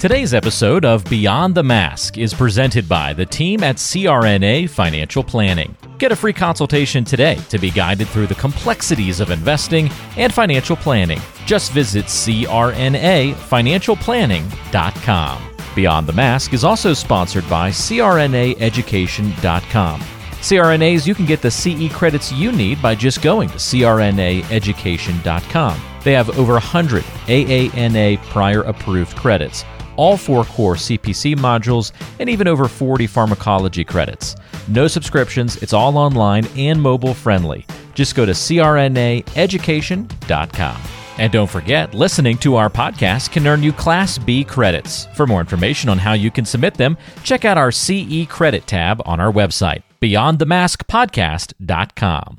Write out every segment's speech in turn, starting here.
Today's episode of Beyond the Mask is presented by the team at CRNA Financial Planning. Get a free consultation today to be guided through the complexities of investing and financial planning. Just visit crnafinancialplanning.com. Beyond the Mask is also sponsored by crnaeducation.com. CRNAs, you can get the CE credits you need by just going to crnaeducation.com. They have over 100 AANA prior approved credits, all four core CPC modules, and even over 40 pharmacology credits. No subscriptions, it's all online and mobile friendly. Just go to crnaeducation.com. And don't forget, listening to our podcast can earn you Class B credits. For more information on how you can submit them, check out our CE credit tab on our website, beyondthemaskpodcast.com.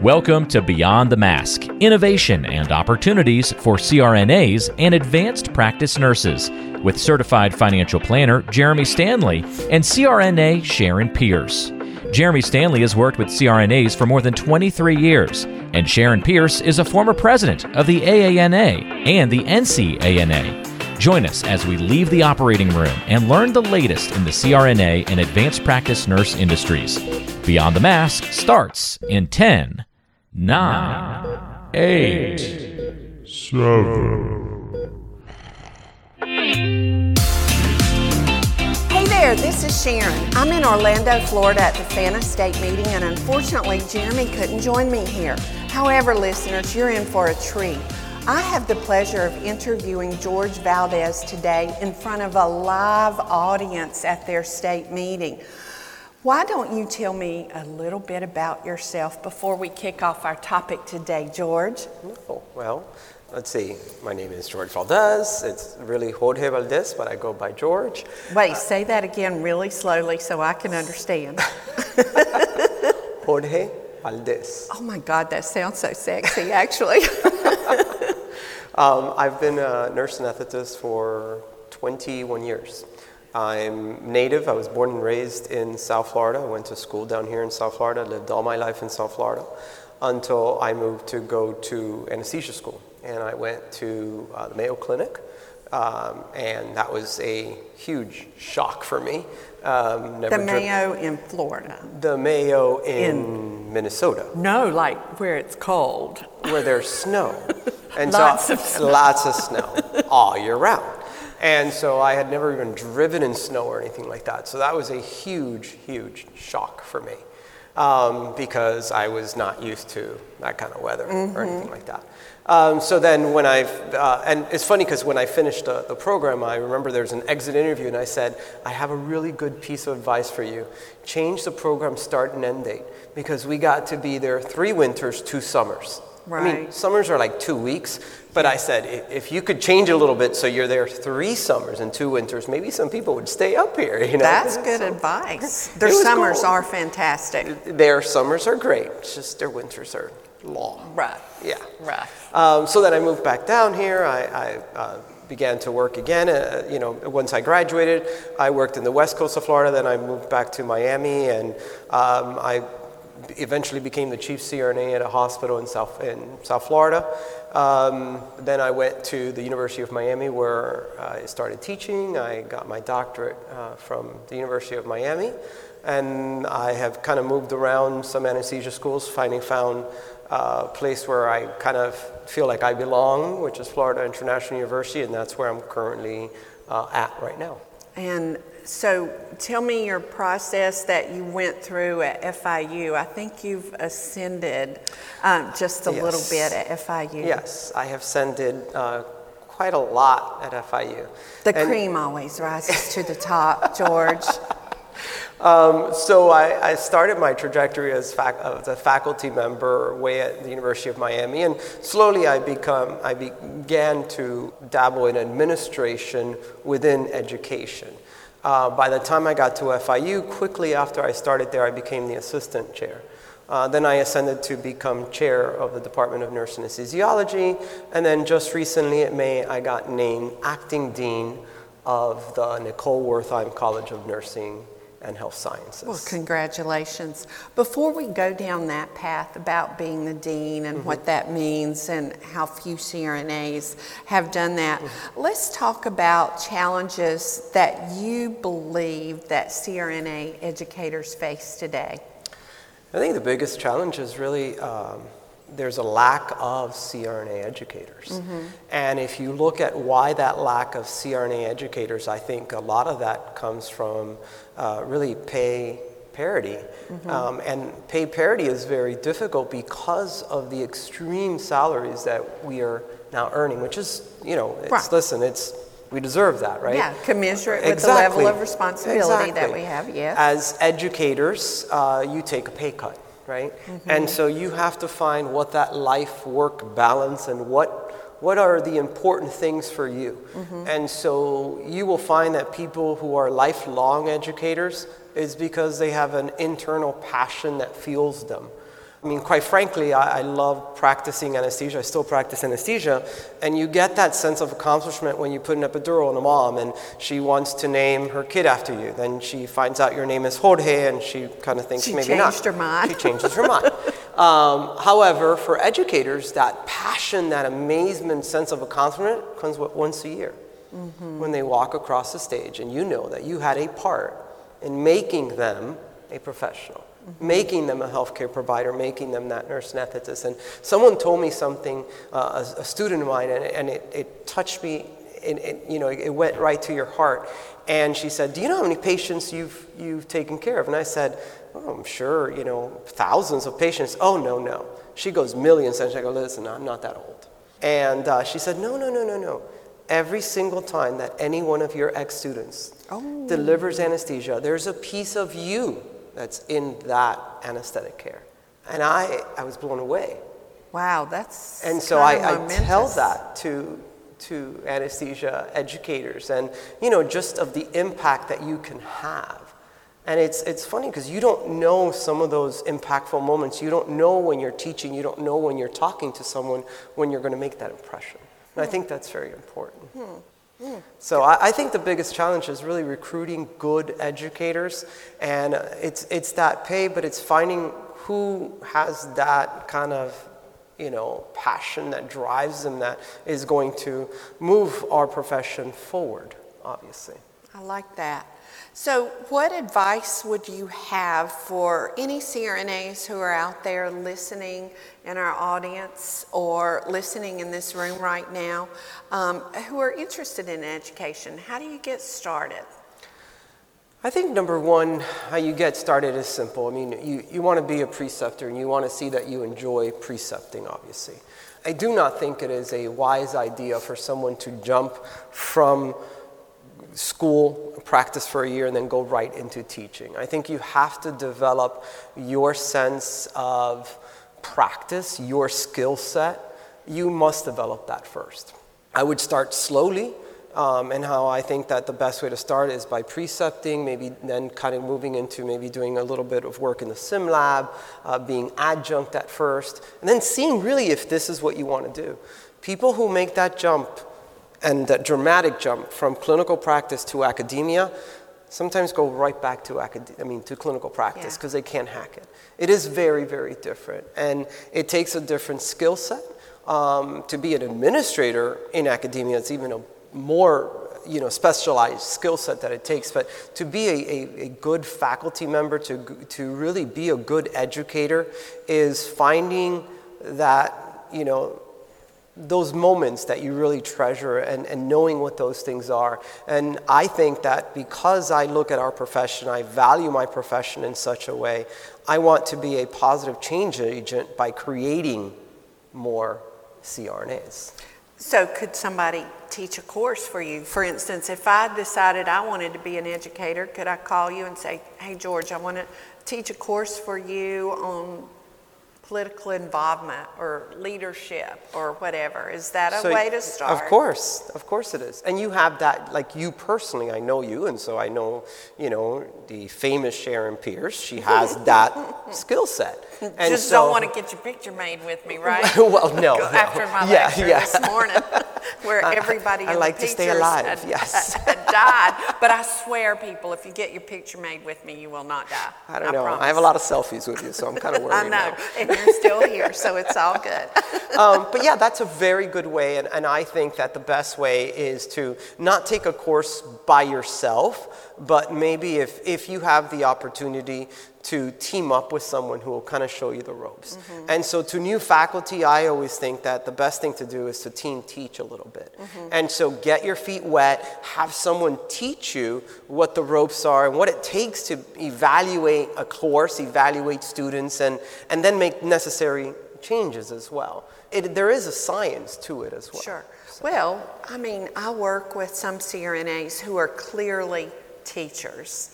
Welcome to Beyond the Mask Innovation and Opportunities for CRNAs and Advanced Practice Nurses with certified financial planner Jeremy Stanley and CRNA Sharon Pierce. Jeremy Stanley has worked with CRNAs for more than 23 years, and Sharon Pierce is a former president of the AANA and the NCANA. Join us as we leave the operating room and learn the latest in the CRNA and advanced practice nurse industries. Beyond the Mask starts in 10, 9, 8, 7. Hey there, this is Sharon. I'm in Orlando, Florida at the FANA State meeting, and unfortunately, Jeremy couldn't join me here. However, listeners, you're in for a treat. I have the pleasure of interviewing George Valdés today in front of a live audience at their state meeting. Why don't you tell me a little bit about yourself before we kick off our topic today, George? Oh, well, let's see. My name is George Valdés. It's really Jorge Valdés, but I go by George. Wait, say that again really slowly so I can understand. Jorge Valdés. Oh my God, that sounds so sexy, actually. Um, I've been a nurse anesthetist for 21 years. I'm native. I was born and raised in South Florida. I went to school down here in South Florida. I lived all my life in South Florida until I moved to go to anesthesia school. And I went to uh, the Mayo Clinic. Um, and that was a huge shock for me. Um, the never dri- Mayo in Florida. the Mayo in, Minnesota, No, like where it's cold. where there's snow. And Lots so, of snow. Lots of snow all year round. And so I had never even driven in snow or anything like that. So that was a huge, huge shock for me um, because I was not used to that kind of weather Mm-hmm. or anything like that. Um, so then when I, uh, and it's funny because when I finished the, the program, I remember there was an exit interview and I said, I have a really good piece of advice for you. Change the program start and end date because we got to be there three winters, two summers. I mean, summers are like two weeks, but I said if you could change a little bit so you're there three summers and two winters, maybe some people would stay up here. You know, That's good advice. Their summers cool. are fantastic. Their summers are great, it's just their winters are long. Rough. Yeah. Rough. Um, so then I moved back down here. I, I uh, began to work again. Uh, you know, once I graduated, I worked in the west coast of Florida. Then I moved back to Miami, and um, I eventually became the chief CRNA at a hospital in South in South Florida. Um, then I went to the University of Miami, where I started teaching. I got my doctorate uh, from the University of Miami, and I have kind of moved around some anesthesia schools, finding found a place where I kind of feel like I belong, which is Florida International University, and that's where I'm currently uh, at right now. And so tell me your process that you went through at FIU. I think you've ascended um, just a little bit at FIU. Yes, I have ascended uh, quite a lot at FIU. The And- cream always rises to the top, George. Um, so I, I started my trajectory as, fac- as a faculty member way at the University of Miami, and slowly I become I began to dabble in administration within education. Uh, by the time I got to FIU, quickly after I started there, I became the assistant chair. Uh, then I ascended to become chair of the Department of Nurse and Anesthesiology, and then just recently at May, I got named acting dean of the Nicole Wertheim College of Nursing and health sciences. Well, congratulations. Before we go down that path about being the dean and mm-hmm. what that means and how few CRNAs have done that, mm-hmm. let's talk about challenges that you believe that CRNA educators face today. I think the biggest challenge is really um, there's a lack of CRNA educators. Mm-hmm. And if you look at why that lack of CRNA educators, I think a lot of that comes from uh, really pay parity. Mm-hmm. Um, and pay parity is very difficult because of the extreme salaries that we are now earning, which is, you know, it's, right. listen, it's we deserve that, right? Yeah, commensurate exactly. with the level of responsibility exactly. that we have, yes. As educators, uh, you take a pay cut right? Mm-hmm. And so you have to find what that life work balance and what what are the important things for you. Mm-hmm. And so you will find that people who are lifelong educators is because they have an internal passion that fuels them. I mean, quite frankly, I, I, love practicing anesthesia. I still practice anesthesia. And you get that sense of accomplishment when you put an epidural on a mom and she wants to name her kid after you. Then she finds out your name is Jorge and she kind of thinks she maybe not. She changed her mind. She changes her mind. Um, however, for educators, that passion, that amazement, sense of accomplishment comes once a year mm-hmm. when they walk across the stage and you know that you had a part in making them a professional. Making them a healthcare provider, making them that nurse anesthetist. And someone told me something, uh, a, a, student of mine, and, and it, it, touched me, and, and, you know, it went right to your heart. And she said, Do you know how many patients you've, you've taken care of? And I said, oh, I'm sure, you know, thousands of patients. Oh, no, no. She goes, Millions. And I go, Listen, I'm not that old. And uh, she said, No, no, no, no, no. Every single time that any one of your ex students oh. delivers anesthesia, there's a piece of you that's in that anesthetic care. And I, I was blown away. Wow, that's and so I, I tell that to to anesthesia educators, and you know just of the impact that you can have. And it's it's funny because you don't know some of those impactful moments. You don't know when you're teaching. You don't know when you're talking to someone when you're going to make that impression. And I think that's very important. Hmm. So I, I, think the biggest challenge is really recruiting good educators, and it's it's that pay, but it's finding who has that kind of you know passion that drives them that is going to move our profession forward. Obviously, I like that. So, what advice would you have for any CRNAs who are out there listening in our audience or listening in this room right now um, who are interested in education? How do you get started? I think number one, how you get started is simple. I mean, you, you want to be a preceptor and you want to see that you enjoy precepting, obviously. I do not think it is a wise idea for someone to jump from school, practice for a year, and then go right into teaching. I think you have to develop your sense of practice, your skill set. You must develop that first. I would start slowly. Um, and how I think that the best way to start is by precepting, maybe then kind of moving into maybe doing a little bit of work in the sim lab, uh, being adjunct at first, and then seeing really if this is what you want to do. People who make that jump and that dramatic jump from clinical practice to academia sometimes go right back to acad- I mean to clinical practice because yeah. they can't hack it. It is very very different, and it takes a different skill set. Um, to be an administrator in academia, it's even a more you know specialized skill set that it takes. But to be a, a, a good faculty member, to to really be a good educator, is finding that you know those moments that you really treasure and, and knowing what those things are. And I think that because I look at our profession, I value my profession in such a way, I want to be a positive change agent by creating more CRNAs. So, could somebody teach a course for you? For instance, if I decided I wanted to be an educator, could I call you and say, Hey, George, I want to teach a course for you on political involvement or leadership or whatever. Is that a so, way to start? Of course, of course it is. And you have that, like you personally, I know you, and so I know, you know, the famous Sharon Pierce. She has that skill set. And Just so, don't want to get your picture made with me, right? well, no, no. After my yeah, lecture yeah. this morning. where everybody I in like the to stay alive, had, yes. had died. But I swear, people, if you get your picture made with me, you will not die. I don't know. Promise. I have a lot of selfies with you, so I'm kind of worried I know, now. and you're still here, so it's all good. um, but yeah, that's a very good way, and, and I think that the best way is to not take a course by yourself, but maybe if, if you have the opportunity to team up with someone who will kind of show you the ropes. Mm-hmm. And so to new faculty, I always think that the best thing to do is to team teach a little bit. Mm-hmm. And so get your feet wet, have someone teach you what the ropes are and what it takes to evaluate a course, evaluate students, and, and then make necessary changes as well. It, there is a science to it as well. Sure. Well, I mean, I work with some CRNAs who are clearly teachers.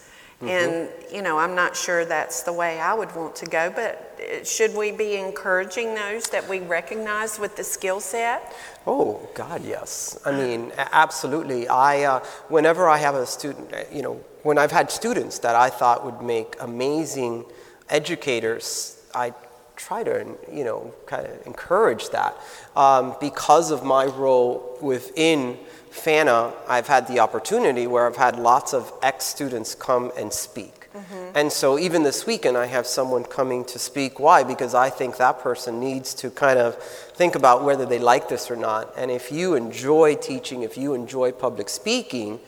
And, you know, I'm not sure that's the way I would want to go, but uh, should we be encouraging those that we recognize with the skill set? Oh God, yes. I mean, absolutely. I, uh, whenever I have a student, uh, you know, when I've had students that I thought would make amazing educators, I try to, you know, kind of encourage that. Um, because of my role within FANA, I've had the opportunity where I've had lots of ex-students come and speak. Mm-hmm. And so even this weekend, I have someone coming to speak. Why? Because I think that person needs to kind of think about whether they like this or not. And if you enjoy teaching, if you enjoy public speaking,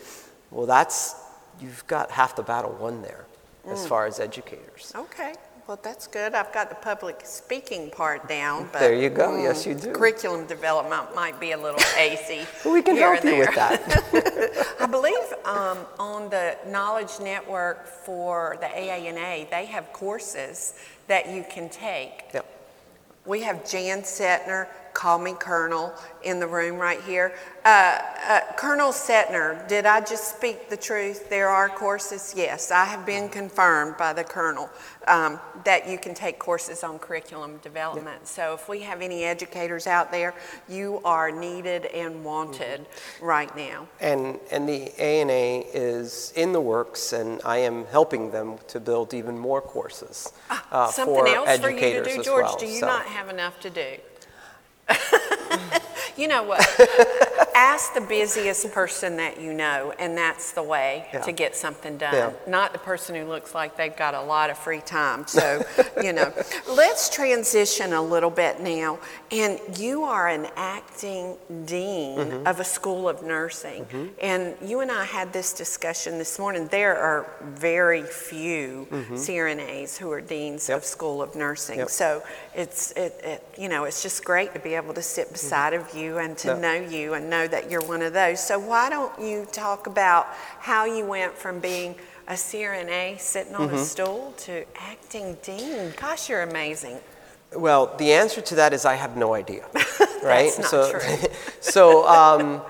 well, that's, you've got half the battle won there as mm. far as educators. Okay, well, that's good. I've got the public speaking part down, but. There you go. Yes, you do. Curriculum development might be a little hazy. We can here help and you with there. that. I believe um, on the Knowledge Network for the AANA, they have courses that you can take. Yep. We have Jan Setnor, call me Colonel, in the room right here. Uh, uh, Colonel Setnor, did I just speak the truth? There are courses? Yes, I have been confirmed by the Colonel um, that you can take courses on curriculum development. So if we have any educators out there, you are needed and wanted right now. And, and the ANA is in the works, and I am helping them to build even more courses uh, Ah, Something for else for you to educators do, George? well. Do you So- not have enough to do? you know what? Ask the busiest person that you know, and that's the way Yeah. to get something done. Yeah. Not the person who looks like they've got a lot of free time. So, you know, let's transition a little bit now. And you are an acting dean Mm-hmm. of a school of nursing. And you and I had this discussion this morning. There are very few CRNAs who are deans Mm-hmm. Yep. of school of nursing. Yep. So it's it, it you know it's just great to be able to sit beside of you and to know you and know that you're one of those. So why don't you talk about how you went from being a CRNA sitting on Mm-hmm. a stool to acting dean? Gosh, you're amazing. Well, the answer to that is I have no idea, right? not so, true. so um,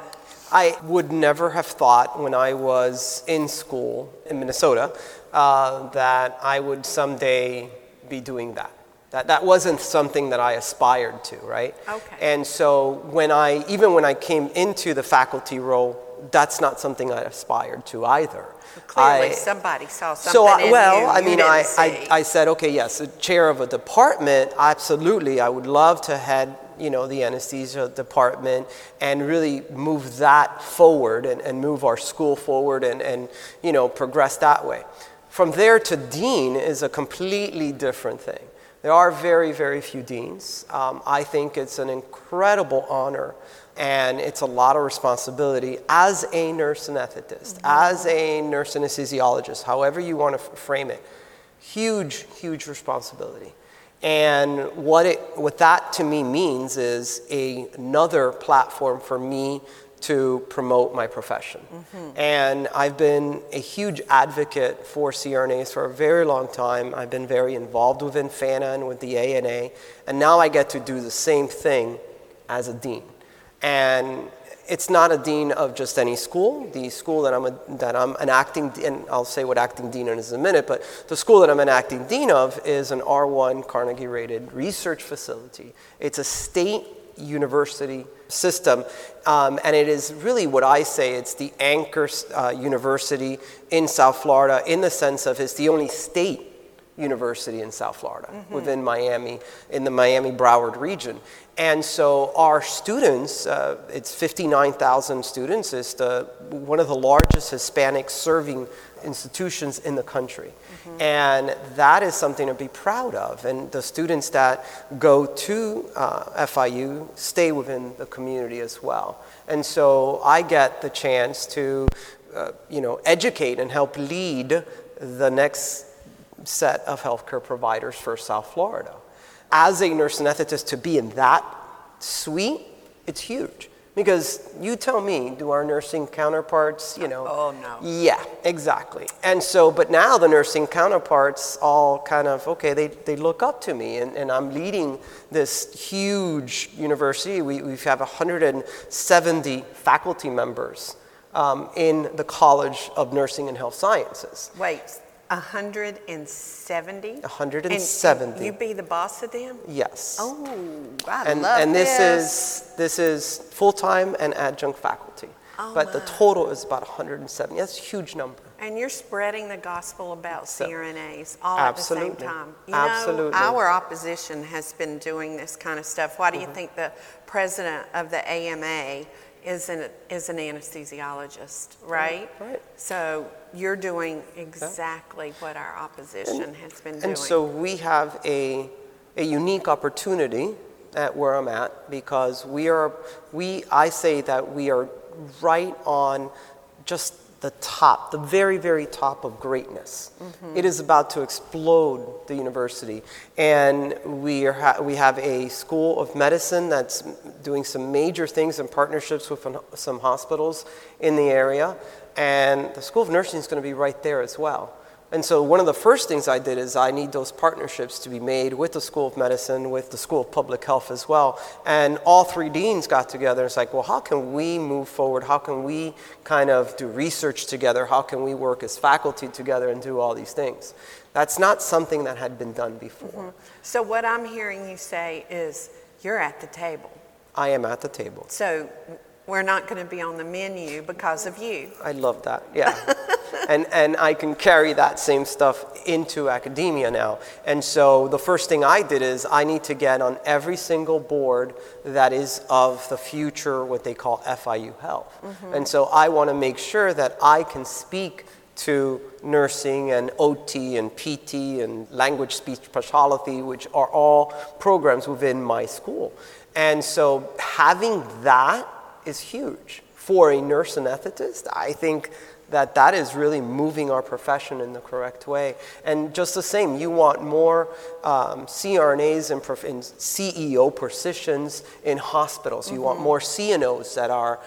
I would never have thought when I was in school in Minnesota uh, that I would someday be doing that. That, that wasn't something that I aspired to, right? Okay. And so when I, even when I came into the faculty role, that's not something I aspired to either. Clearly, I- somebody saw something so, I- well, I mean, I. I, I said, okay, yes, the chair of a department, absolutely. I would love to head, you know, the anesthesia department and really move that forward and, and move our school forward and, and, you know, progress that way. From there to dean is a completely different thing. There are very, very few deans. Um, I think it's an incredible honor and it's a lot of responsibility as a nurse anesthetist, as a nurse anesthesiologist, however you want to f- frame it. Huge, huge responsibility. And what, it, what that to me means is a, another platform for me to promote my profession. Mm-hmm. And I've been a huge advocate for CRNAs for a very long time. I've been very involved within FANA and with the ANA. And now I get to do the same thing as a dean. And it's not a dean of just any school. The school that I'm, a, that I'm an acting, and I'll say what acting dean is in a minute, but the school that I'm an acting dean of is an R1 Carnegie rated research facility. It's a state university system, um, and it is really what I say it's the anchor uh, university in South Florida in the sense of it's the only state university in South Florida, within Miami, in the Miami Broward region. And so our students, uh, it's 59,000 students, is the, one of the largest Hispanic serving institutions in the country. And that is something to be proud of. And the students that go to uh, FIU stay within the community as well. And so I get the chance to, uh, you know, educate and help lead the next set of healthcare providers for South Florida. As a nurse anesthetist, to be in that suite, it's huge. Because you tell me, do our nursing counterparts, you know? Oh, no. Yeah, exactly. And so, but now the nursing counterparts all kind of, okay, they, they look up to me, and, and I'm leading this huge university. We, we have 170 faculty members um, in the College of Nursing and Health Sciences. Wait, 170? 170. And you be the boss of them? Yes. Oh, I and, love and this, this. is this is full-time and adjunct faculty. Oh, but the total is about 170. That's a huge number. And you're spreading the gospel about So- CRNAs all at the same time. You Absolutely. know, our opposition has been doing this kind of stuff. Why do Mm-hmm. you think the president of the AMA is an, is an anesthesiologist, right? right. So you're doing exactly what our opposition has been doing. And so we have a, a unique opportunity at where I'm at because we are, we, I say that we are right on just the top, the very, very top of greatness. Mm-hmm. It is about to explode the university. And we, are ha- we have a school of medicine that's doing some major things in partnerships with some hospitals in the area. And the School of Nursing is going to be right there as well. And so one of the first things I did is I need those partnerships to be made with the School of Medicine, with the School of Public Health as well. And all three deans got together. It's like, well, how can we move forward? How can we kind of do research together? How can we work as faculty together and do all these things? That's not something that had been done before. Mm-hmm. So what I'm hearing you say is you're at the table. I am at the table. So we're not going to be on the menu because of you. I love that. Yeah. and and I can carry that same stuff into academia now. And so the first thing I did is I need to get on every single board that is of the future what they call FIU Health. Mm-hmm. And so I want to make sure that I can speak to nursing and OT and PT and language speech pathology, which are all programs within my school. And so having that is huge for a nurse anesthetist. I think that that is really moving our profession in the correct way. And just the same, you want more um, CRNAs and prof- in CEO positions in hospitals. You want more CNOs that are,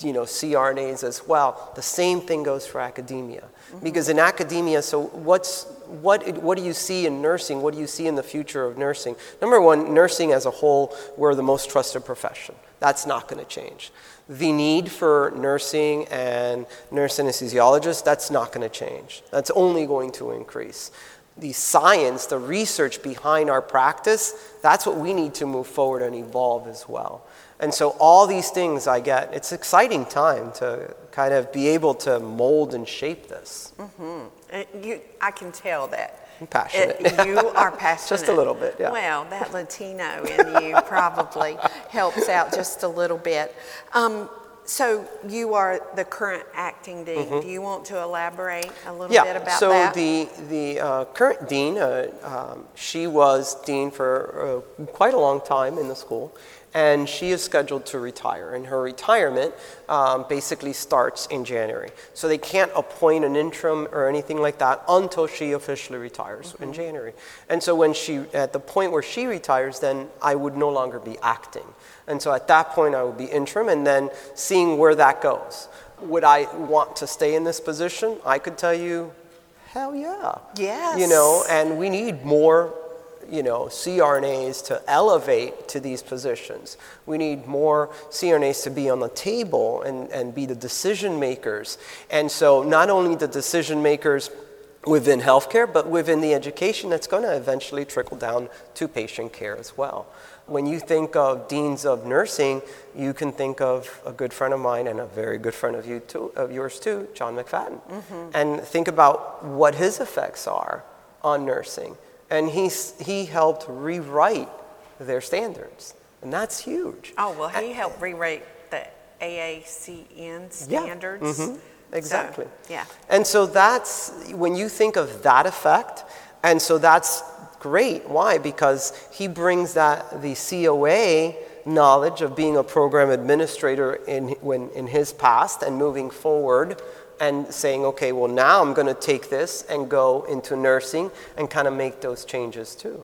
you know, CRNAs as well. The same thing goes for academia. Because in academia, so what's what, what do you see in nursing? What do you see in the future of nursing? Number one, nursing as a whole, we're the most trusted profession. That's not going to change. The need for nursing and nurse anesthesiologists, that's not going to change. That's only going to increase. The science, the research behind our practice, that's what we need to move forward and evolve as well. And so all these things I get, it's exciting time to kind of be able to mold and shape this. Uh, You, I can tell that. I'm passionate. It- you are passionate. Just a little bit, yeah. Well, that Latino in you probably helps out just a little bit. Um, so you are the current acting dean. Do you want to elaborate a little bit Mm-hmm. Yeah, about so the, the uh, current dean, uh, um, she was dean for uh, quite a long time in the school, and she is scheduled to retire. And her retirement um, basically starts in January. So they can't appoint an interim or anything like that until she officially retires Mm-hmm. in January. And so when she, at the point where she retires, then I would no longer be acting. And so at that point, I would be interim and then seeing where that goes. Would I want to stay in this position? I could tell you, hell yeah. Yes. You know, and we need more, you know, CRNAs to elevate to these positions. We need more CRNAs to be on the table and, and be the decision makers. And so not only the decision makers within healthcare, but within the education that's going to eventually trickle down to patient care as well. When you think of deans of nursing, you can think of a good friend of mine and a very good friend of, you too, of yours too, John McFadden. Mm-hmm. And think about what his effects are on nursing. And he's, he helped rewrite their standards. And that's huge. Oh, well, he helped rewrite the AACN standards. Yeah. mhm, Exactly. So, yeah. And so that's when you think of that effect, and so that's great. Why? Because he brings that the COA knowledge of being a program administrator in when in his past and moving forward and saying, okay, well now I'm going to take this and go into nursing and kind of make those changes too.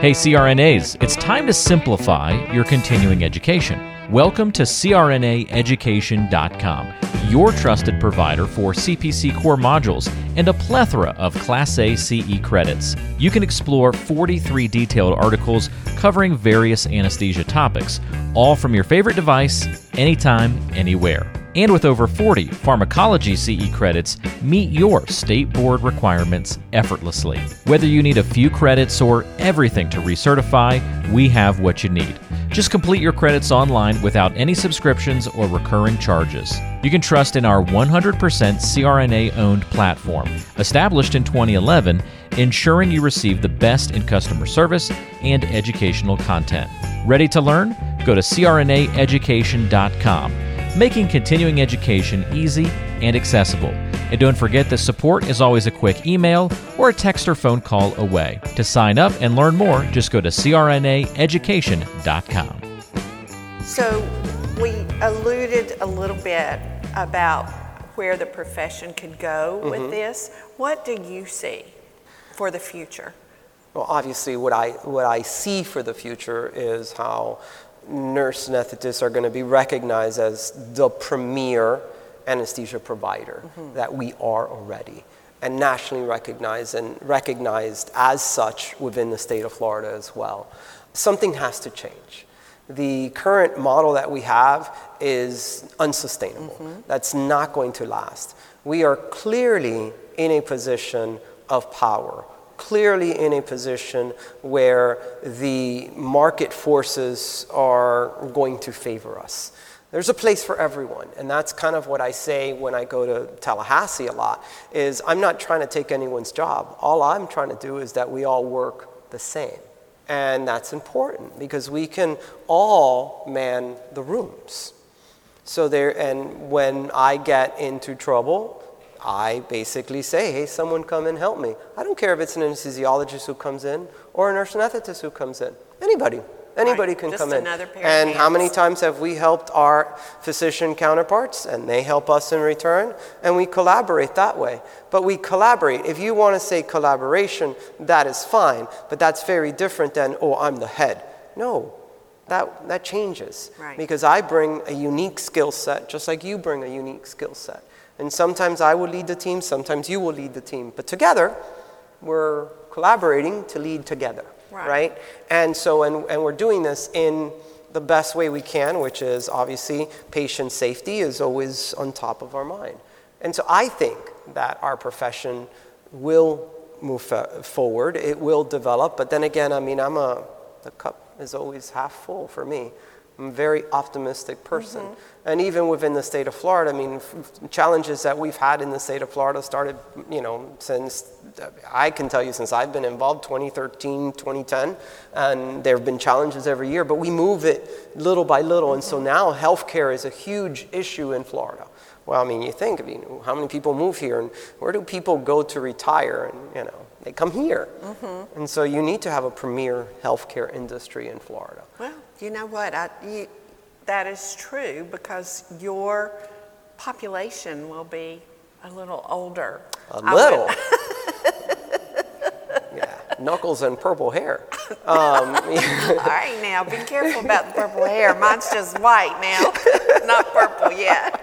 Hey, CRNAs, it's time to simplify your continuing education. Welcome to CRNAeducation.com, your trusted provider for CPC core modules and a plethora of Class A CE credits. You can explore 43 detailed articles covering various anesthesia topics, all from your favorite device, anytime, anywhere. And with over 40 pharmacology CE credits, meet your state board requirements effortlessly. Whether you need a few credits or everything to recertify, we have what you need. Just complete your credits online without any subscriptions or recurring charges. You can trust in our 100% CRNA owned platform, established in 2011, ensuring you receive the best in customer service and educational content. Ready to learn? Go to CRNAeducation.com making continuing education easy and accessible. And don't forget that support is always a quick email or a text or phone call away. To sign up and learn more, just go to crnaeducation.com. So we alluded a little bit about where the profession could go Mm-hmm. with this. What do you see for the future? Well, obviously, what I, what I see for the future is how nurse anesthetists are going to be recognized as the premier anesthesia provider mm-hmm. that we are already, and nationally recognized and recognized as such within the state of Florida as well. Something has to change. The current model that we have is unsustainable. Mm-hmm. That's not going to last. We are clearly in a position of power clearly in a position where the market forces are going to favor us. There's a place for everyone, and that's kind of what I say when I go to Tallahassee a lot is I'm not trying to take anyone's job. All I'm trying to do is that we all work the same. And that's important because we can all man the rooms. So there and when I get into trouble, I basically say, hey, someone come and help me. I don't care if it's an anesthesiologist who comes in or a nurse anesthetist who comes in. Anybody. Anybody Right, can come in. another pair of and how many times have we helped our physician counterparts and they help us in return and we collaborate that way. But we collaborate. If you want to say collaboration, that is fine, but that's very different than, oh, I'm the head. No, that, that changes. Right. Because I bring a unique skill set, just like you bring a unique skill set. And sometimes I will lead the team, sometimes you will lead the team. But together, we're collaborating to lead together, Right. right? And so, and, and we're doing this in the best way we can, which is obviously patient safety is always on top of our mind. And so I think that our profession will move fo- forward, it will develop, but then again, I mean, I'm a, the cup is always half full for me. I'm a very optimistic person. Mm-hmm. And even within the state of Florida, I mean, f- challenges that we've had in the state of Florida started, you know, since, uh, I can tell you since I've been involved, 2013, 2010, and there have been challenges every year, but we move it little by little. And so mm-hmm. now healthcare is a huge issue in Florida. Well, I mean, you think, I mean, how many people move here and where do people go to retire? And, you know, they come here. Mm-hmm. And so you need to have a premier healthcare industry in Florida. Well, you know what? I, you, that is true because your population will be a little older. A little. yeah, knuckles and purple hair. Um, All right, now be careful about the purple hair. Mine's just white now, not purple yet.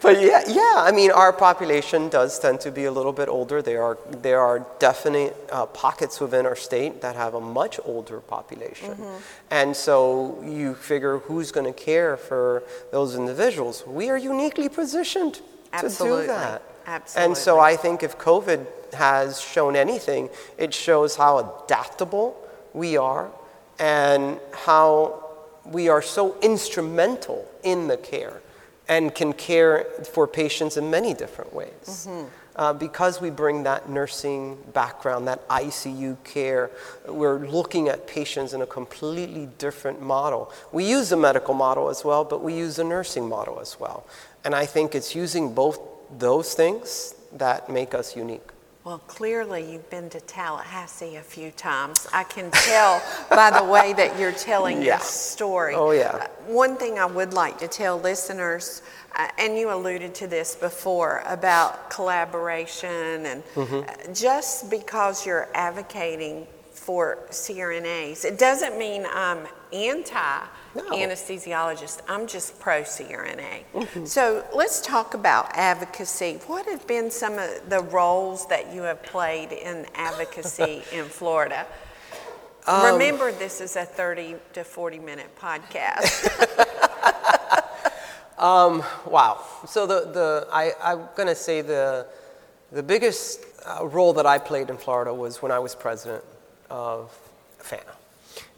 But yeah, yeah, I mean, our population does tend to be a little bit older. There are, there are definite uh, pockets within our state that have a much older population. And so you figure who's going to care for those individuals? We are uniquely positioned to do that. Absolutely. And so I think if COVID has shown anything, it shows how adaptable we are and how we are so instrumental in the care. And can care for patients in many different ways. Uh, because we bring that nursing background, that ICU care, we're looking at patients in a completely different model. We use a medical model as well, but we use a nursing model as well. And I think it's using both those things that make us unique. Well, clearly you've been to Tallahassee a few times. I can tell by the way that you're telling Yeah. this story. Oh, yeah. Uh, One thing I would like to tell listeners, uh, and you alluded to this before about collaboration, and Mm-hmm. uh, just because you're advocating for CRNAs, it doesn't mean I'm anti No. anesthesiologist. I'm just pro CRNA. Mm-hmm. So let's talk about advocacy. What have been some of the roles that you have played in advocacy in Florida? Um, Remember, this is a 30 to 40 minute podcast. Um, wow. So the, the I, I'm going to say the, the biggest uh, role that I played in Florida was when I was president of FANA.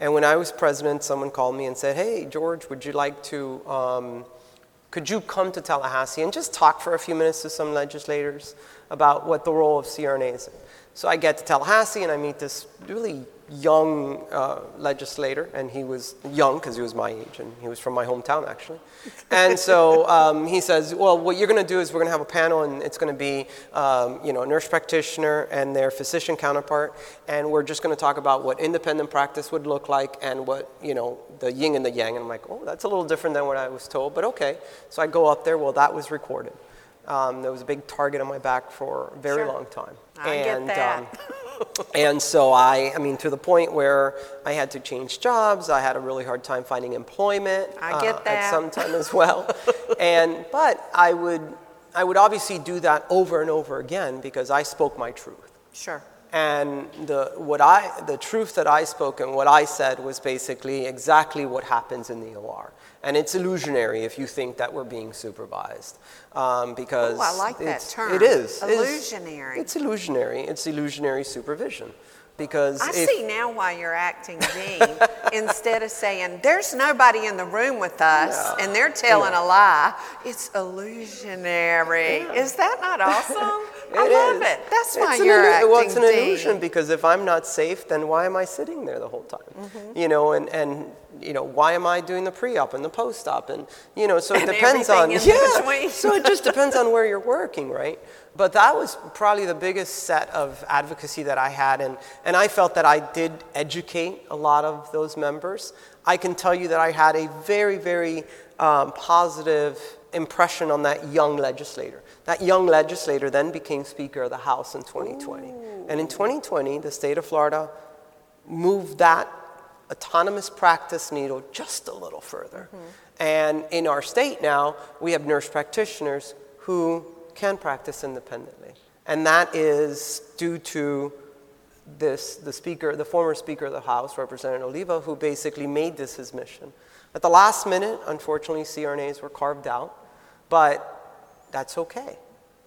And when I was president, someone called me and said, hey, George, would you like to, um, could you come to Tallahassee and just talk for a few minutes to some legislators about what the role of CRNA is? So I get to Tallahassee and I meet this really young uh, legislator, and he was young because he was my age, and he was from my hometown actually. And so um, he says, "Well, what you're going to do is we're going to have a panel, and it's going to be, um, you know, a nurse practitioner and their physician counterpart, and we're just going to talk about what independent practice would look like and what, you know, the yin and the yang." And I'm like, "Oh, that's a little different than what I was told, but okay." So I go up there. Well, that was recorded. Um, there was a big target on my back for a very Sure. long time. I get that. um, and so I, I mean, to the point where I had to change jobs. I had a really hard time finding employment. I get uh, that. At some time as well. and but I would, I would obviously do that over and over again because I spoke my truth. sure. And the, what I, the truth that I spoke and what I said was basically exactly what happens in the OR. And it's illusionary if you think that we're being supervised. Um, because Ooh, I like that term. It is. It's- Illusionary. It's illusionary. It's illusionary supervision. Because I if, see now why you're acting dean instead of saying, there's nobody in the room with us and they're telling a lie. It's illusionary. Is that not awesome? I love is. it. That's why It's you're illu- acting Well, it's an illusion because if I'm not safe, then why am I sitting there the whole time? Mm-hmm. You know, and, and you know, why am I doing the pre-op and the post-op? And you know, so it And depends on yeah. so it just depends on where you're working, right? But that was probably the biggest set of advocacy that I had, and, and I felt that I did educate a lot of those members. I can tell you that I had a very, very um, positive impression on that young legislator. That young legislator then became Speaker of the House in 2020. And in 2020, the state of Florida moved that autonomous practice needle just a little further. And in our state now, we have nurse practitioners who can practice independently. And that is due to this, the speaker, the former Speaker of the House, Representative Oliva, who basically made this his mission. At the last minute, unfortunately, CRNAs were carved out, but that's okay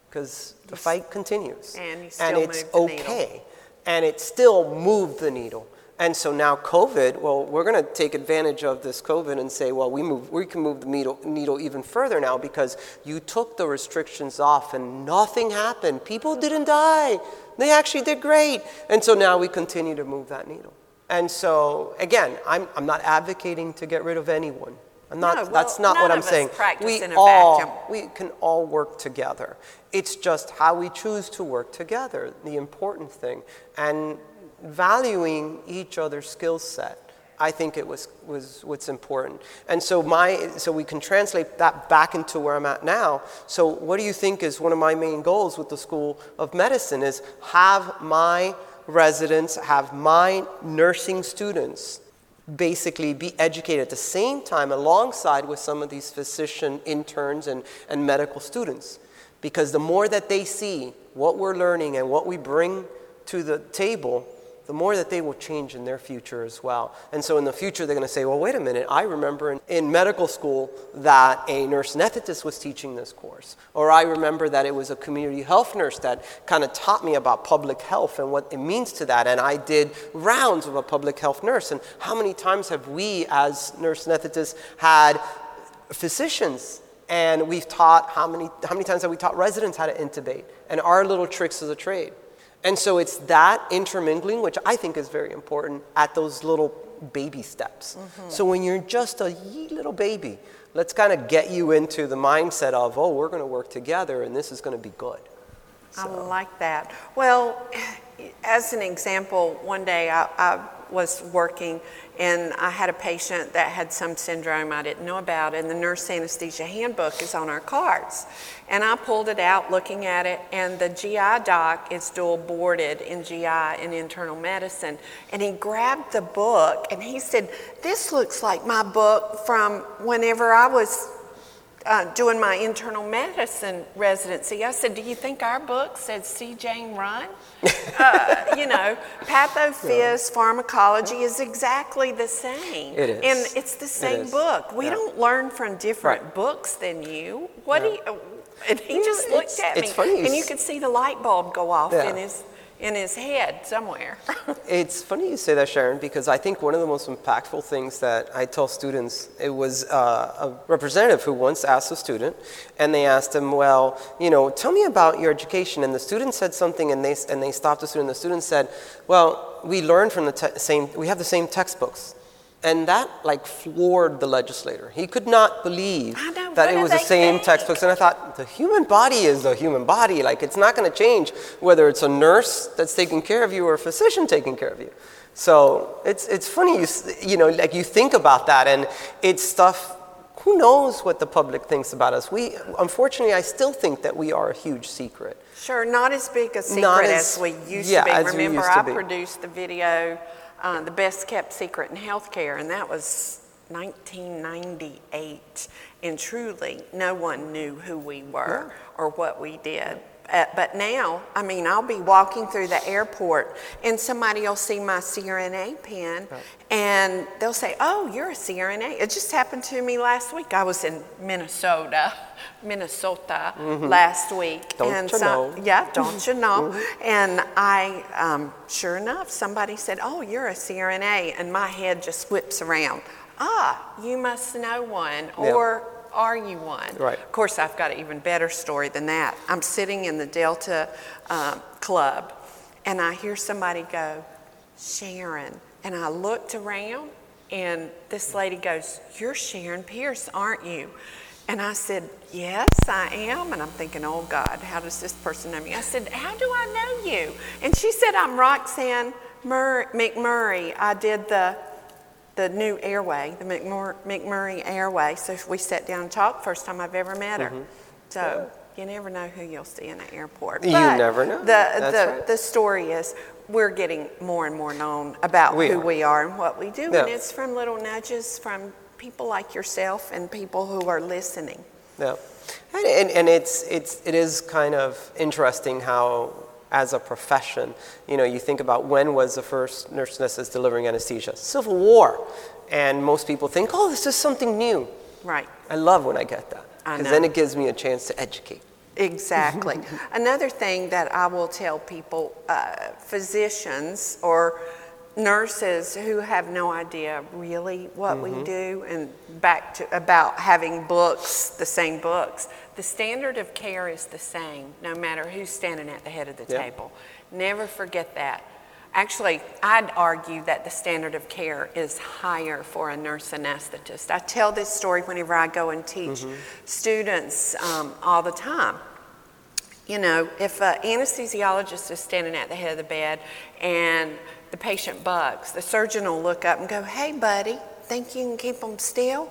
because the fight continues. And and it's moved the needle. okay. And it still moved the needle. And so now COVID, well, we're going to take advantage of this COVID and say, well, we, move, we can move the needle, needle even further now because you took the restrictions off and nothing happened. People didn't die. They actually did great. And so now we continue to move that needle. And so, again, I'm, I'm not advocating to get rid of anyone. I'm not, No, well, that's not what I'm saying. we all, we can all work together. It's just how we choose to work together, the important thing. And valuing each other's skill set, I think it was, was what's important. And so, my, so we can translate that back into where I'm at now. So what do you think is one of my main goals with the School of Medicine is have my residents, have my nursing students basically be educated at the same time alongside with some of these physician interns and, and medical students. Because the more that they see what we're learning and what we bring to the table, the more that they will change in their future as well. And so in the future, they're going to say, well, wait a minute, I remember in, in medical school that a nurse anesthetist was teaching this course. Or I remember that it was a community health nurse that kind of taught me about public health and what it means to that. And I did rounds of a public health nurse. And how many times have we, as nurse anesthetists, had physicians And we've taught how many, how many times have we taught residents how to intubate? And our little tricks of the trade. And so it's that intermingling, which I think is very important at those little baby steps. Mm-hmm. So when you're just a little baby, let's kind of get you into the mindset of, oh, we're going to work together and this is going to be good. So. I like that. Well, as an example, one day I, I was working and I had a patient that had some syndrome I didn't know about, and the nurse anesthesia handbook is on our cards. And I pulled it out looking at it, and the GI doc is dual boarded in GI and internal medicine. And he grabbed the book and he said, This looks like my book from whenever I was uh, doing my internal medicine residency, I said, Do you think our book said See Jane Run? uh, you know, pathophys, yeah. pharmacology is exactly the same. It is. And it's the same book. We yeah. don't learn from different right. books than you. What yeah. do you. And he just looked at me. And you could see the light bulb go off in his in his head somewhere. it's funny you say that, Sharon, because I think one of the most impactful things that I tell students, it was uh, a representative who once asked a student, and they asked him, well, you know, tell me about your education. And the student said something, and they, and they stopped the student. The student said, well, we learn from the te- same, we have the same textbooks. And that like floored the legislator. He could not believe know, that it was the same think? textbooks. And I thought, the human body is the human body. Like it's not going to change whether it's a nurse that's taking care of you or a physician taking care of you. So it's, it's funny, you, you know, like you think about that and it's stuff, who knows what the public thinks about us? We, unfortunately, I still think that we are a huge secret. Sure, not as big a secret as, as, we used yeah, to be. Remember, I be. produced the video uh, the best kept secret in healthcare, and that was 1998. And truly, no one knew who we were yeah. or what we did. Uh, but now, I mean, I'll be walking through the airport and somebody will see my CRNA pin right. and they'll say, Oh, you're a CRNA. It just happened to me last week. I was in Minnesota, Minnesota mm-hmm. last week. Don't and you so, know? Yeah, don't you know? Mm-hmm. And I, um, sure enough, somebody said, Oh, you're a CRNA. And my head just whips around. Ah, you must know one. Or, are you one? Right. Of course, I've got an even better story than that. I'm sitting in the Delta uh, Club, and I hear somebody go, Sharon. And I looked around, and this lady goes, You're Sharon Pierce, aren't you? And I said, Yes, I am. And I'm thinking, Oh God, how does this person know me? I said, How do I know you? And she said, I'm Roxanne McMurray. I did the the new airway, the McMur- McMurray Airway. So we sat down and talked. First time I've ever met her. Mm-hmm. So you never know who you'll see in the airport. You never know. The That's the right. the story is we're getting more and more known about we who are. we are and what we do, yeah. and it's from little nudges from people like yourself and people who are listening. Yeah, and, and, and it's it's it is kind of interesting how as a profession. You know, you think about when was the first nurse anesthetists delivering anesthesia? Civil War. And most people think, oh, this is something new. Right. I love when I get that. Because then it gives me a chance to educate. Exactly. Another thing that I will tell people, uh, physicians or nurses who have no idea really what mm-hmm. we do, and back to about having books, the same books. The standard of care is the same no matter who's standing at the head of the yep. table. Never forget that. Actually, I'd argue that the standard of care is higher for a nurse anesthetist. I tell this story whenever I go and teach mm-hmm. students um, all the time. You know, if an anesthesiologist is standing at the head of the bed and the patient bugs, the surgeon will look up and go, Hey, buddy, think you can keep them still?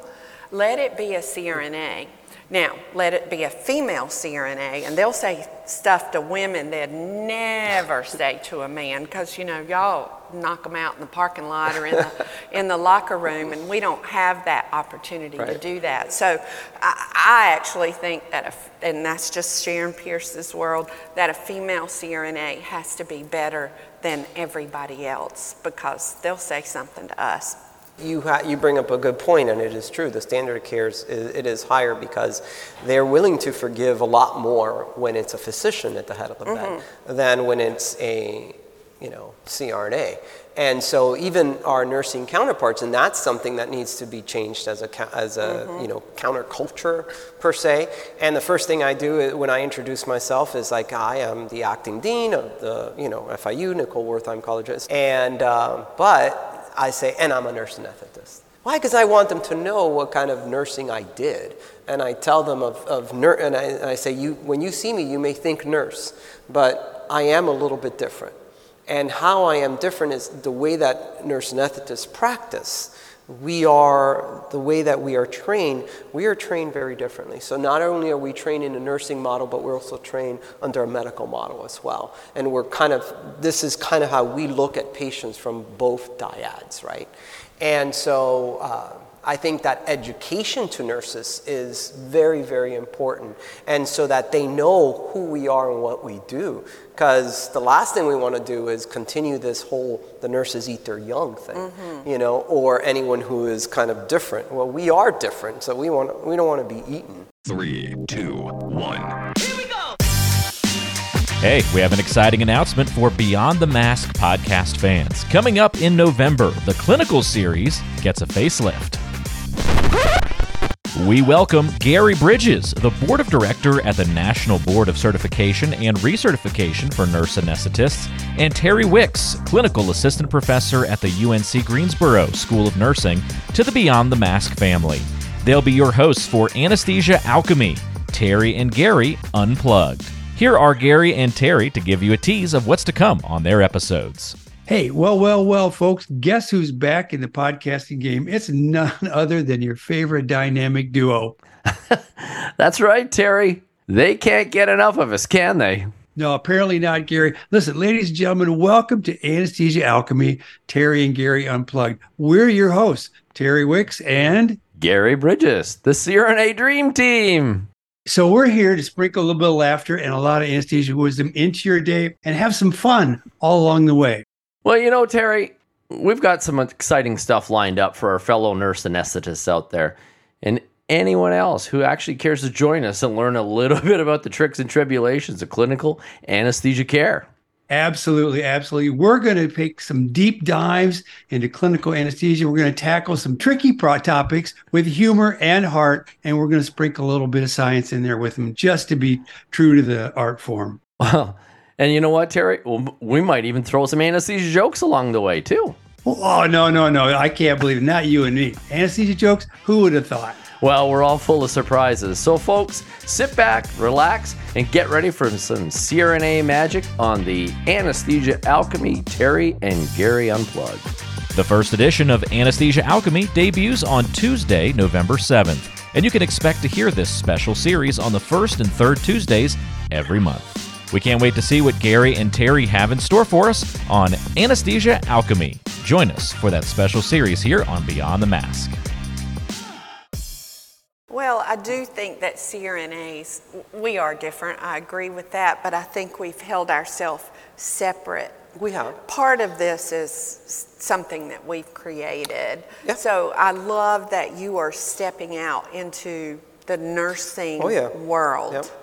Let it be a CRNA. Now, let it be a female CRNA, and they'll say stuff to women they'd never say to a man because, you know, y'all knock them out in the parking lot or in the, in the locker room, and we don't have that opportunity right. to do that. So I, I actually think that, if, and that's just Sharon Pierce's world, that a female CRNA has to be better than everybody else because they'll say something to us you, ha- you bring up a good point, and it is true. The standard of care is, it is higher because they're willing to forgive a lot more when it's a physician at the head of the mm-hmm. bed than when it's a you know, CRNA. And so even our nursing counterparts, and that's something that needs to be changed as a, as a mm-hmm. you know, counterculture per se. And the first thing I do when I introduce myself is like, I am the acting dean of the, you know, FIU, Nicole Wertheim College. And, um, but I say, and I'm a nurse anesthetist. Why? Because I want them to know what kind of nursing I did. And I tell them of, of nurse, and I, and I say, you, when you see me, you may think nurse, but I am a little bit different. And how I am different is the way that nurse anesthetists practice. We are, the way that we are trained, we are trained very differently. So not only are we trained in a nursing model, but we're also trained under a medical model as well. And we're kind of, this is kind of how we look at patients from both dyads, right? And so, uh, I think that education to nurses is very, very important. And so that they know who we are and what we do. Because the last thing we want to do is continue this whole the nurses eat their young thing, mm-hmm. you know, or anyone who is kind of different. Well, we are different, so we, want, we don't want to be eaten. Three, two, one. Here we go! Hey, we have an exciting announcement for Beyond the Mask podcast fans. Coming up in November, the clinical series gets a facelift. We welcome Gary Bridges, the board of director at the National Board of Certification and Recertification for Nurse Anesthetists, and Terry Wicks, clinical assistant professor at the UNC Greensboro School of Nursing, to the Beyond the Mask family. They'll be your hosts for Anesthesia Alchemy, Terry and Gary Unplugged. Here are Gary and Terry to give you a tease of what's to come on their episodes. Hey, well, well, well, folks, guess who's back in the podcasting game? It's none other than your favorite dynamic duo. That's right, Terry. They can't get enough of us, can they? No, apparently not, Gary. Listen, ladies and gentlemen, welcome to Anesthesia Alchemy, Terry and Gary Unplugged. We're your hosts, Terry Wicks and Gary Bridges, the CRNA Dream Team. So we're here to sprinkle a little bit of laughter and a lot of anesthesia wisdom into your day and have some fun all along the way. Well, you know, Terry, we've got some exciting stuff lined up for our fellow nurse anesthetists out there. And anyone else who actually cares to join us and learn a little bit about the tricks and tribulations of clinical anesthesia care. Absolutely, absolutely. We're going to take some deep dives into clinical anesthesia. We're going to tackle some tricky pro topics with humor and heart, and we're going to sprinkle a little bit of science in there with them just to be true to the art form. Well, and you know what, Terry? Well, we might even throw some anesthesia jokes along the way, too. Oh, no, no, no. I can't believe it. Not you and me. Anesthesia jokes? Who would have thought? Well, we're all full of surprises. So, folks, sit back, relax, and get ready for some CRNA magic on the Anesthesia Alchemy Terry and Gary Unplugged. The first edition of Anesthesia Alchemy debuts on Tuesday, November 7th, and you can expect to hear this special series on the first and third Tuesdays every month. We can't wait to see what Gary and Terry have in store for us on Anesthesia Alchemy. Join us for that special series here on Beyond the Mask. Well, I do think that CRNAs, we are different. I agree with that, but I think we've held ourselves separate. We have. Part of this is something that we've created. Yeah. So I love that you are stepping out into the nursing oh, yeah. world. Yep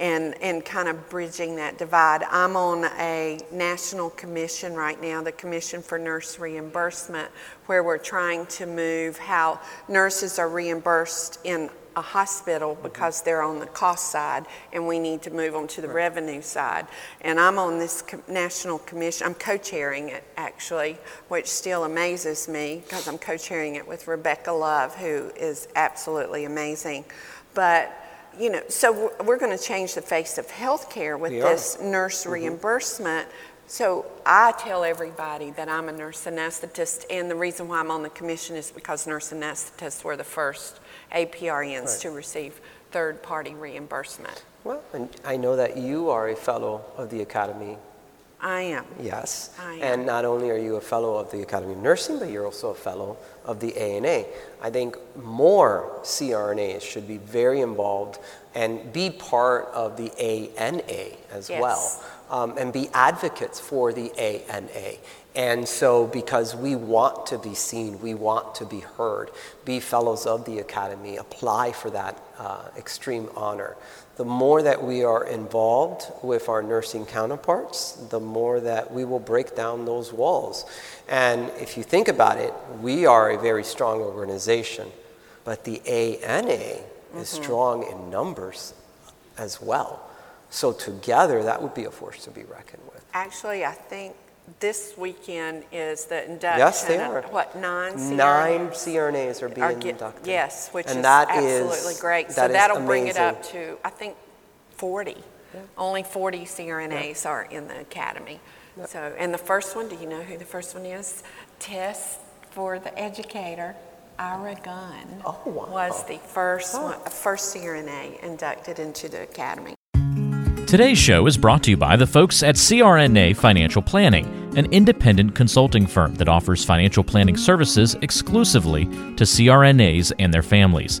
and, and kind of bridging that divide. I'm on a national commission right now, the Commission for Nurse Reimbursement, where we're trying to move how nurses are reimbursed in a hospital mm-hmm. because they're on the cost side and we need to move them to the right. revenue side. And I'm on this co- national commission, I'm co chairing it actually, which still amazes me because I'm co chairing it with Rebecca Love, who is absolutely amazing. But you know, so we're going to change the face of healthcare with we this are. nurse mm-hmm. reimbursement. So I tell everybody that I'm a nurse anesthetist, and the reason why I'm on the commission is because nurse anesthetists were the first APRNs to receive third-party reimbursement. Well, and I know that you are a fellow of the Academy. I am. Yes. I am. And not only are you a fellow of the Academy of Nursing, but you're also a fellow of the ANA. I think more CRNAs should be very involved and be part of the ANA as Yes. well, um, and be advocates for the ANA. And so, because we want to be seen, we want to be heard, be fellows of the Academy, apply for that uh, extreme honor. The more that we are involved with our nursing counterparts, the more that we will break down those walls. And if you think about it, we are a very strong organization, but the ANA is mm-hmm. strong in numbers as well. So, together, that would be a force to be reckoned with. Actually, I think this weekend is the induction. Yes, they of, are. What, nine CRNAs? Nine CRNAs are being are get- inducted. Yes, which And is that is- absolutely great. So that is that'll bring it up to, I think, 40. Only 40 CRNAs are in the academy. So, and the first one, do you know who the first one is? Test for the educator, Ira Gunn. Oh, wow. Was the first one, first CRNA inducted into the academy. Today's show is brought to you by the folks at CRNA Financial Planning, an independent consulting firm that offers financial planning services exclusively to CRNAs and their families.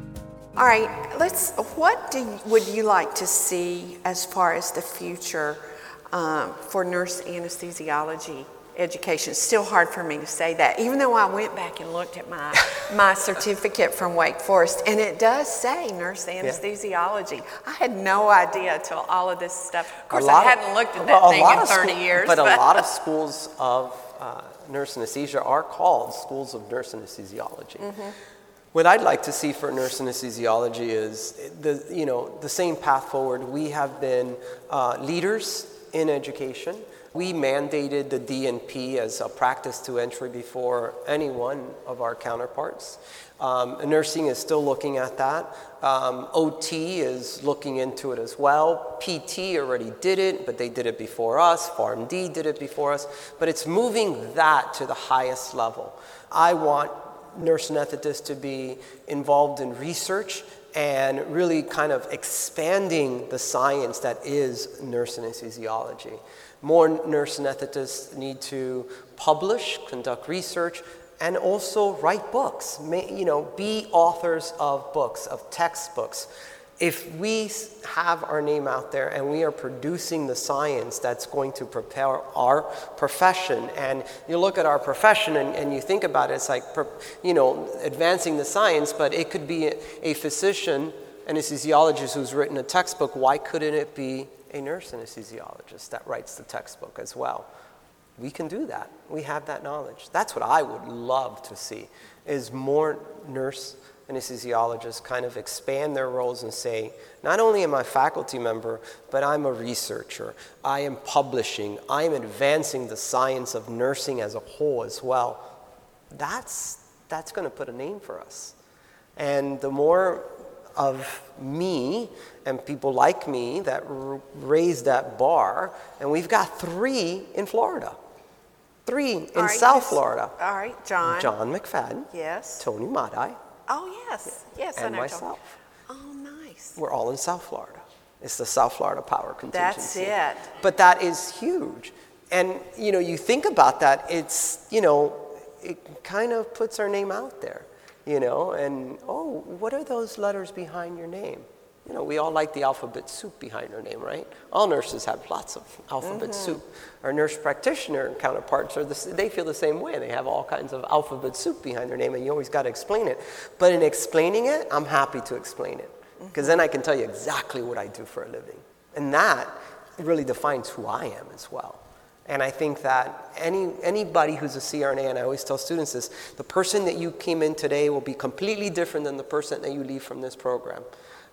All right, let's, what do, would you like to see as far as the future um, for nurse anesthesiology education? It's still hard for me to say that, even though I went back and looked at my, my certificate from Wake Forest, and it does say nurse anesthesiology. I had no idea till all of this stuff. Of course, I hadn't looked at that well, thing in 30 school- years. But, a lot of schools of uh, nurse anesthesia are called schools of nurse anesthesiology. Mm-hmm. What I'd like to see for nurse anesthesiology is the, you know, the same path forward. We have been uh, leaders in education. We mandated the DNP as a practice to entry before any one of our counterparts. Um, nursing is still looking at that. Um, OT is looking into it as well. PT already did it, but they did it before us. PharmD did it before us. But it's moving that to the highest level. I want nurse anesthetists to be involved in research and really kind of expanding the science that is nurse anesthesiology. More nurse anesthetists need to publish, conduct research, and also write books. You know, be authors of books, of textbooks. If we have our name out there and we are producing the science that's going to prepare our profession, and you look at our profession and, and you think about it, it's like, you know, advancing the science, but it could be a, a physician, anesthesiologist who's written a textbook. Why couldn't it be a nurse anesthesiologist that writes the textbook as well? We can do that. We have that knowledge. That's what I would love to see is more nurse anesthesiologists kind of expand their roles and say, not only am I a faculty member, but I'm a researcher. I am publishing. I am advancing the science of nursing as a whole as well. That's, that's going to put a name for us. And the more of me and people like me that r- raise that bar, and we've got three in Florida, three in All right, South Florida. All right, John. John McFadden, Yes. Tony Madai, Oh, yes. Yes, I and know. John. myself. Oh, nice. We're all in South Florida. It's the South Florida Power Contingency. That's it. But that is huge. And you know, you think about that, it's, you know, it kind of puts our name out there, you know, and oh, what are those letters behind your name? You know, we all like the alphabet soup behind our name, right? All nurses have lots of alphabet Mm-hmm. soup. Our nurse practitioner counterparts are the, they feel the same way. They have all kinds of alphabet soup behind their name, and you always got to explain it. But in explaining it, I'm happy to explain it because then I can tell you exactly what I do for a living, and that really defines who I am as well. And I think that any, anybody who's a CRNA, and I always tell students this, the person that you came in today will be completely different than the person that you leave from this program.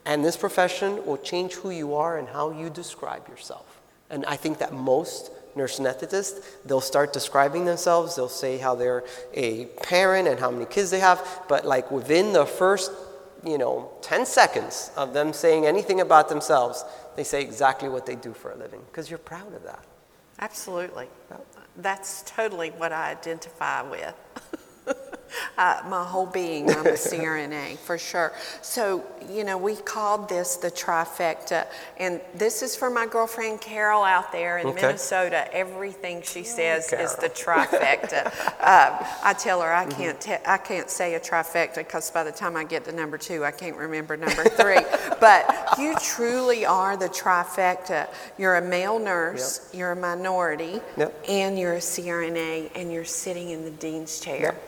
And this profession will change who you are and how you describe yourself. And I think that most nurse anesthetist, they'll start describing themselves. They'll say how they're a parent and how many kids they have. But like within the first, you know, 10 seconds of them saying anything about themselves, they say exactly what they do for a living because you're proud of that. Absolutely. That's totally what I identify with. uh, my whole being, I'm a CRNA for sure. So, you know, we called this the trifecta, and this is for my girlfriend Carol out there in Okay. Minnesota. Everything she says is the trifecta. um, I tell her I Mm-hmm. can't te- I can't say a trifecta because by the time I get to number two, I can't remember number three. but you truly are the trifecta. You're a male nurse, you're a minority, Yep. and you're a CRNA, and you're sitting in the dean's chair. Yep.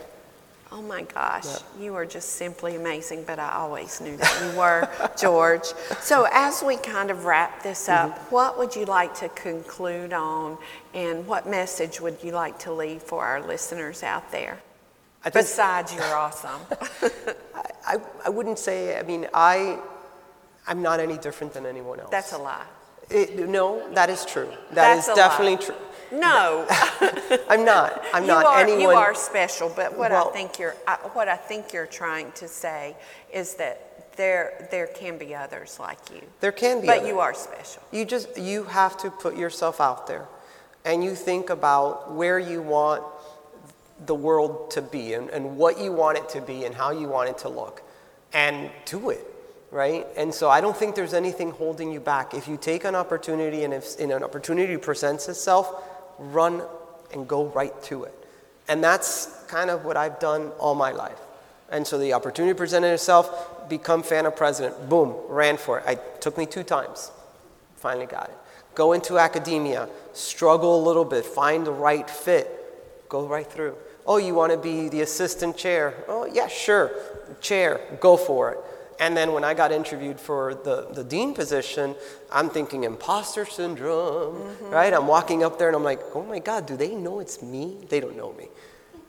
Oh my gosh, you are just simply amazing, but I always knew that you were, George. So, as we kind of wrap this up, Mm-hmm. what would you like to conclude on, and what message would you like to leave for our listeners out there? I think Besides, you're awesome. I, I wouldn't say, I mean, I, I'm not any different than anyone else. That's a lie. It, no, that is true. That is That's a definitely lie. true. No, I'm not. I'm you not are, anyone. You are special, but what Well- I think you're, I, what I think you're trying to say is that there, there can be others like you. There can be. But others. you are special. You just you have to put yourself out there, and you think about where you want the world to be, and, and what you want it to be, and how you want it to look, and do it, right? And so I don't think there's anything holding you back. If you take an opportunity, and if and an opportunity presents itself, run and go right to it. And that's kind of what I've done all my life. And so the opportunity presented itself, become FANA president, boom, ran for it. It took me two times, finally got it. Go into academia, struggle a little bit, find the right fit, go right through. Oh, you want to be the assistant chair? Oh, yeah, sure, chair, go for it. And then when I got interviewed for the, the dean position, I'm thinking imposter syndrome, mm-hmm. right? I'm walking up there and I'm like, oh my God, do they know it's me? They don't know me.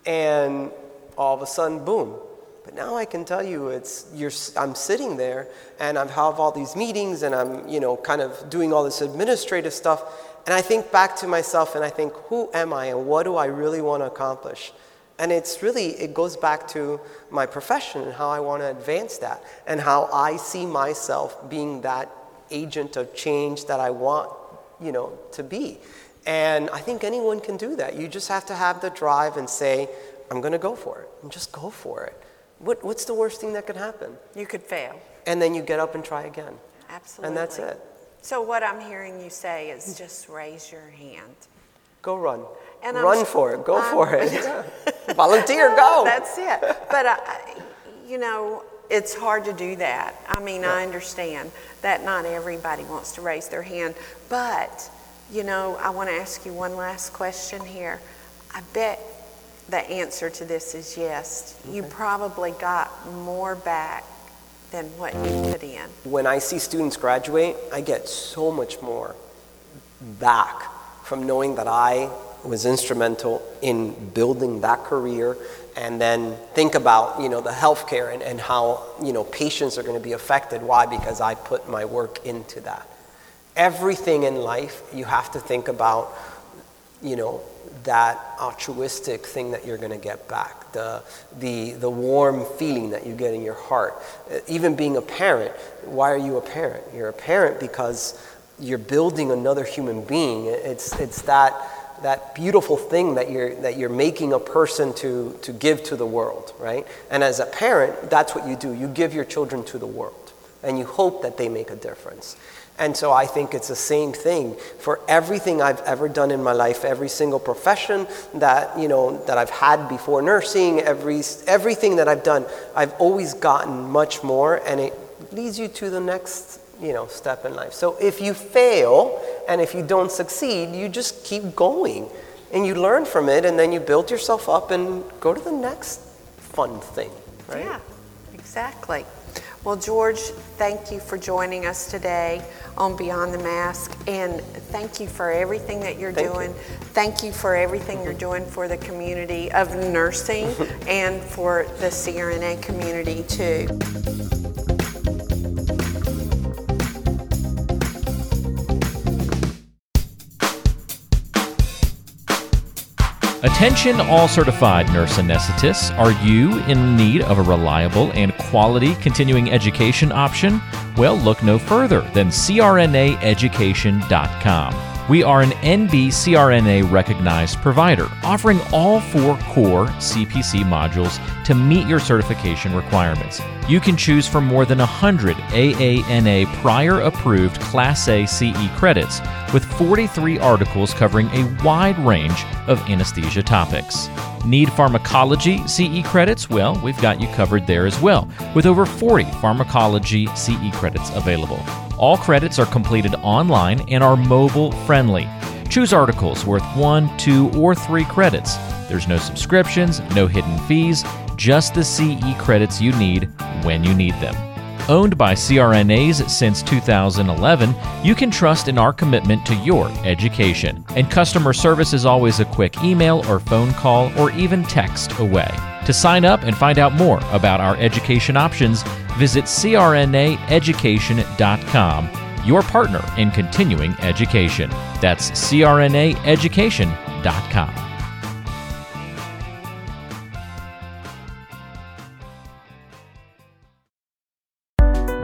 And all of a sudden, boom. But now I can tell you, it's you're. I'm sitting there, and I have all these meetings, and I'm, you know, kind of doing all this administrative stuff. And I think back to myself, and I think, who am I, and what do I really want to accomplish? And it's really, it goes back to my profession and how I want to advance that, and how I see myself being that agent of change that I want, you know, to be. And I think anyone can do that. You just have to have the drive and say, I'm going to go for it, and just go for it. What, what's the worst thing that could happen? You could fail. And then you get up and try again. Absolutely. And that's it. So what I'm hearing you say is just raise your hand. Go run. And I'm run for it. Go I'm- for it. Volunteer, go. That's it. But I, you know, it's hard to do that. I mean, I understand that not everybody wants to raise their hand, but you know, I want to ask you one last question here. I bet the answer to this is yes. You probably got more back than what you put in. when I see students graduate, I get so much more back from knowing that I was instrumental in building that career. And then think about you know the healthcare and, and how you know patients are going to be affected. Why? Because i put my work into that. Everything in life you have to think about you know that altruistic thing that you're going to get back. The, the, the warm feeling that you get in your heart. Uh, even being a parent why are you a parent? You're a parent because you're building another human being. It's, it's that, that beautiful thing that you're, that you're making a person to, to give to the world right? And as a parent that's what you do. You give your children to the world and you hope that they make a difference. And so I think it's the same thing for everything I've ever done in my life, every single profession that, you know, that I've had before nursing, every, everything that I've done, I've always gotten much more and it leads you to the next, you know, step in life. So if you fail and if you don't succeed, you just keep going and you learn from it and then you build yourself up and go to the next fun thing, right? Yeah, exactly. Well, George, thank you for joining us today on Beyond the Mask, and thank you for everything that you're Thank you. doing. Thank you for everything you're doing for the community of nursing and for the CRNA community too. Attention, all certified nurse anesthetists. Are you in need of a reliable and quality continuing education option? Well, look no further than crnaeducation.com. We are an NBCRNA recognized provider, offering all four core CPC modules to meet your certification requirements. You can choose from more than 100 AANA prior approved Class A CE credits, with 43 articles covering a wide range of anesthesia topics. Need pharmacology CE credits? Well, we've got you covered there as well, with over 40 pharmacology CE credits available. All credits are completed online and are mobile friendly. Choose articles worth one, two, or three credits. There's no subscriptions, no hidden fees, just the CE credits you need when you need them. Owned by CRNAs since 2011, you can trust in our commitment to your education. And customer service is always a quick email or phone call or even text away. To sign up and find out more about our education options, visit crnaeducation.com, your partner in continuing education. That's crnaeducation.com.